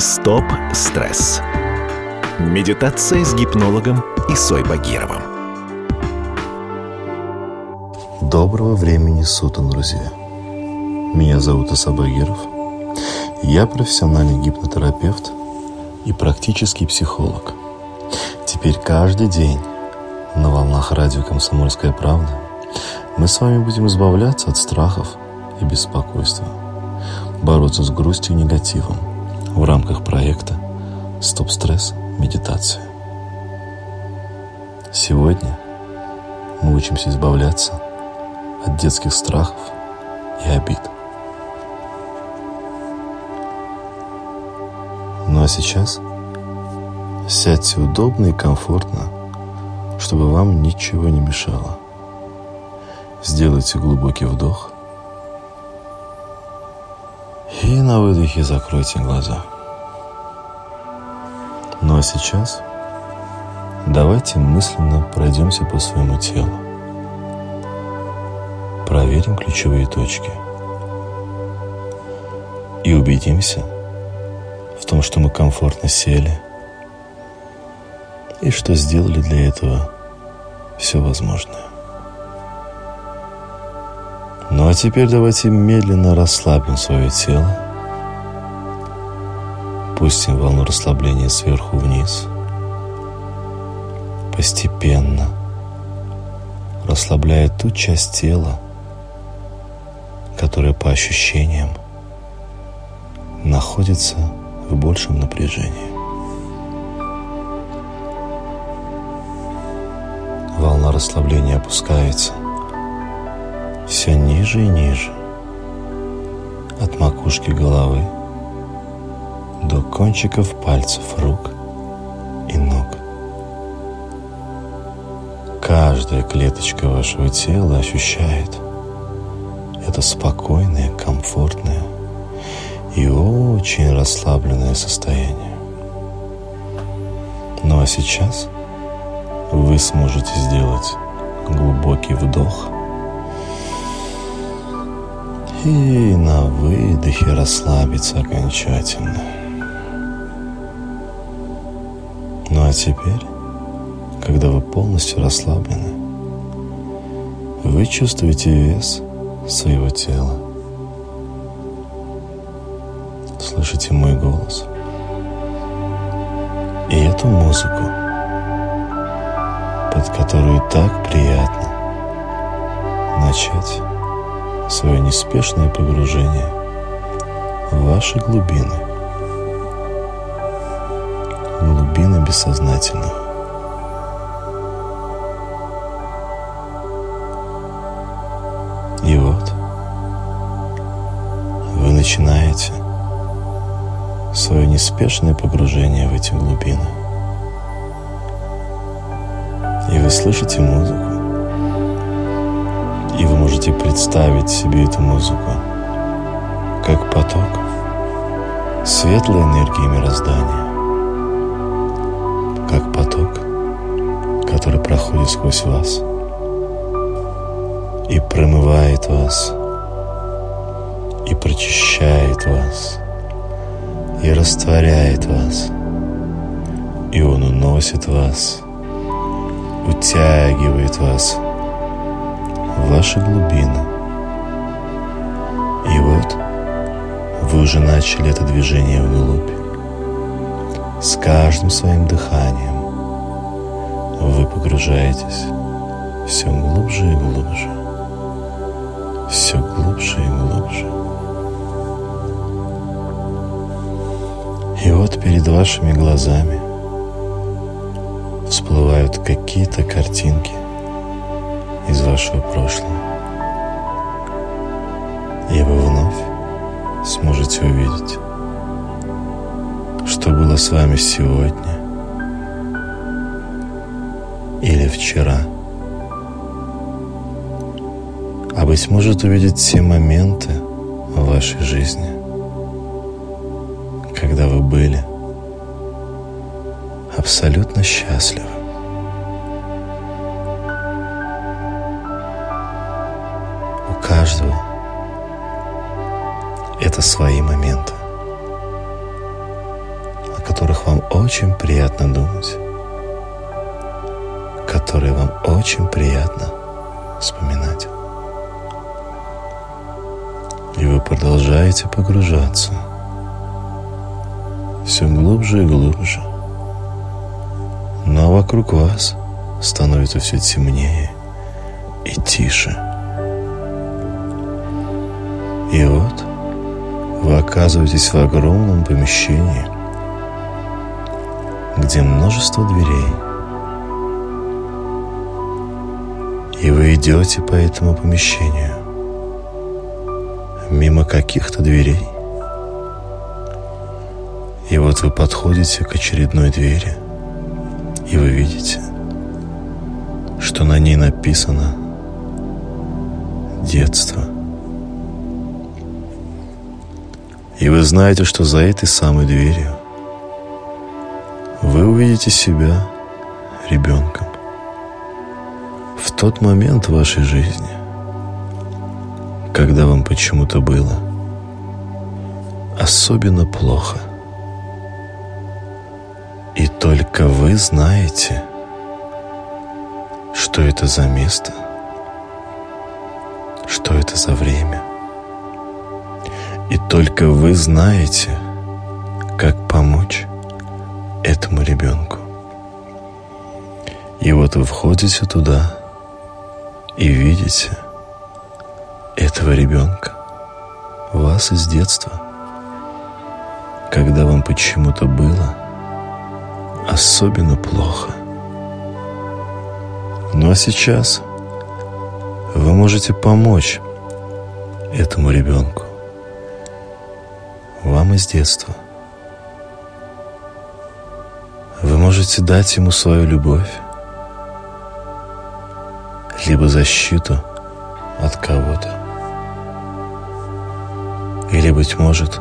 Стоп стресс. Медитация с гипнологом Исой Багировым. Доброго времени суток, друзья. Меня зовут Иса Багиров. Я профессиональный гипнотерапевт и практический психолог. Теперь каждый день на волнах радио «Комсомольская правда» мы с вами будем избавляться от страхов и беспокойства, бороться с грустью и негативом – в рамках проекта «Стоп-стресс. Медитация». Сегодня мы учимся избавляться от детских страхов и обид. Ну а сейчас сядьте удобно и комфортно, чтобы вам ничего не мешало. Сделайте глубокий вдох – и на выдохе закройте глаза. Ну а сейчас давайте мысленно пройдемся по своему телу. Проверим ключевые точки. И убедимся в том, что мы комфортно сели и что сделали для этого все возможное. А теперь давайте медленно расслабим свое тело. Пустим волну расслабления сверху вниз. Постепенно расслабляя ту часть тела, которая по ощущениям находится в большем напряжении. Волна расслабления опускается – все ниже и ниже, от макушки головы до кончиков пальцев рук и ног. Каждая клеточка вашего тела ощущает это спокойное, комфортное и очень расслабленное состояние. Ну а сейчас вы сможете сделать глубокий вдох – и на выдохе расслабиться окончательно. Ну а теперь, когда вы полностью расслаблены, вы чувствуете вес своего тела. Слышите мой голос и эту музыку, под которую так приятно начать свое неспешное погружение в ваши глубины, глубины бессознательного. И вот вы начинаете свое неспешное погружение в эти глубины. И вы слышите музыку, можете представить себе эту музыку? Как поток? Светлой энергии мироздания, как поток, который проходит сквозь вас и промывает вас, и прочищает вас, и растворяет вас, и он уносит вас, утягивает вас – ваши глубины. И вот вы уже начали это движение вглубь. С каждым своим дыханием вы погружаетесь все глубже и глубже, все глубже и глубже. И вот перед вашими глазами всплывают какие-то картинки, из вашего прошлого. И вы вновь сможете увидеть, что было с вами сегодня или вчера. А быть может увидеть все моменты в вашей жизни, когда вы были абсолютно счастливы. Каждого это свои моменты. очень приятно думать, которые вам очень приятно вспоминать. И вы продолжаете погружаться все глубже и глубже. Но вокруг вас становится все темнее и тише. Оказываетесь в огромном помещении, где множество дверей. И вы идете по этому помещению мимо каких-то дверей. И вот вы подходите к очередной двери, и вы видите, что на ней написано «Детство». И вы знаете, что за этой самой дверью вы увидите себя ребенком. В тот момент в вашей жизни, когда вам почему-то было особенно плохо. И только вы знаете, что это за место, что это за время. И только вы знаете, как помочь этому ребенку. И вот вы входите туда и видите этого ребенка, вас из детства, когда вам почему-то было особенно плохо. Ну а сейчас вы можете помочь этому ребенку вам из детства. Вы можете дать ему свою любовь, либо защиту от кого-то. Или, быть может,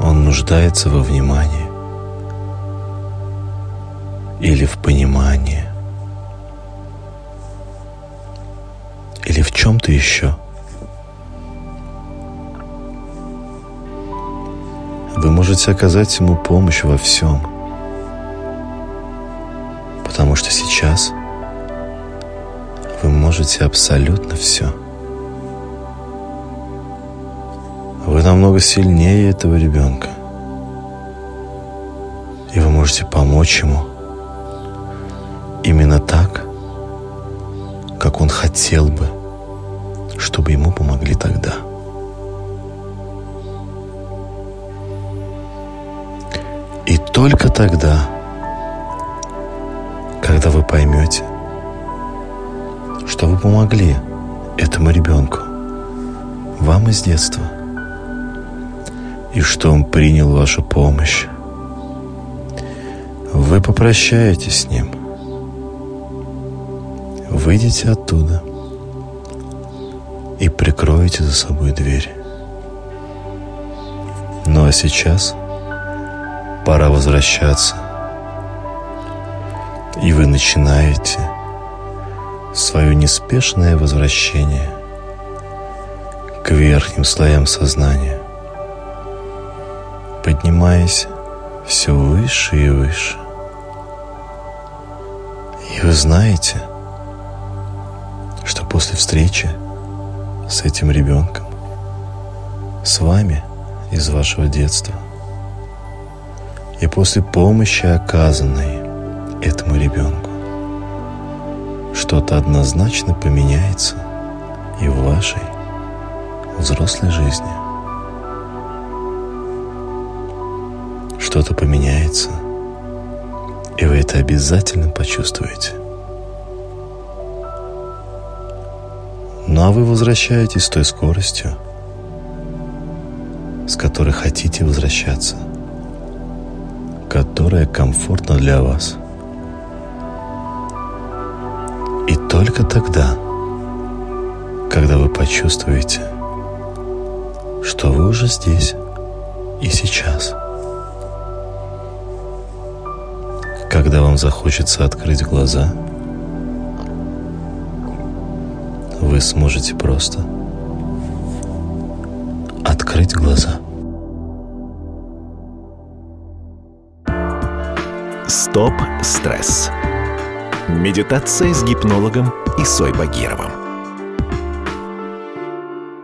он нуждается во внимании или в понимании, или в чем-то еще – можете оказать ему помощь во всем. Потому что сейчас вы можете абсолютно все. Вы намного сильнее этого ребенка. И вы можете помочь ему именно так, как он хотел бы, чтобы ему помогли тогда. Только тогда, когда вы поймете, что вы помогли этому ребенку, вам из детства, и что он принял вашу помощь, вы попрощаетесь с ним, выйдете оттуда и прикроете за собой дверь. Ну а сейчас – пора возвращаться. И вы начинаете свое неспешное возвращение к верхним слоям сознания, поднимаясь все выше и выше. И вы знаете, что после встречи с этим ребенком, с вами из вашего детства, и после помощи, оказанной этому ребенку, что-то однозначно поменяется и в вашей взрослой жизни. Что-то поменяется, и вы это обязательно почувствуете. Ну а вы возвращаетесь с той скоростью, с которой хотите возвращаться – которая комфортна для вас. И только тогда, когда вы почувствуете, что вы уже здесь и сейчас, когда вам захочется открыть глаза, вы сможете просто открыть глаза. Стоп стресс. Медитация с гипнологом Исой Багировым.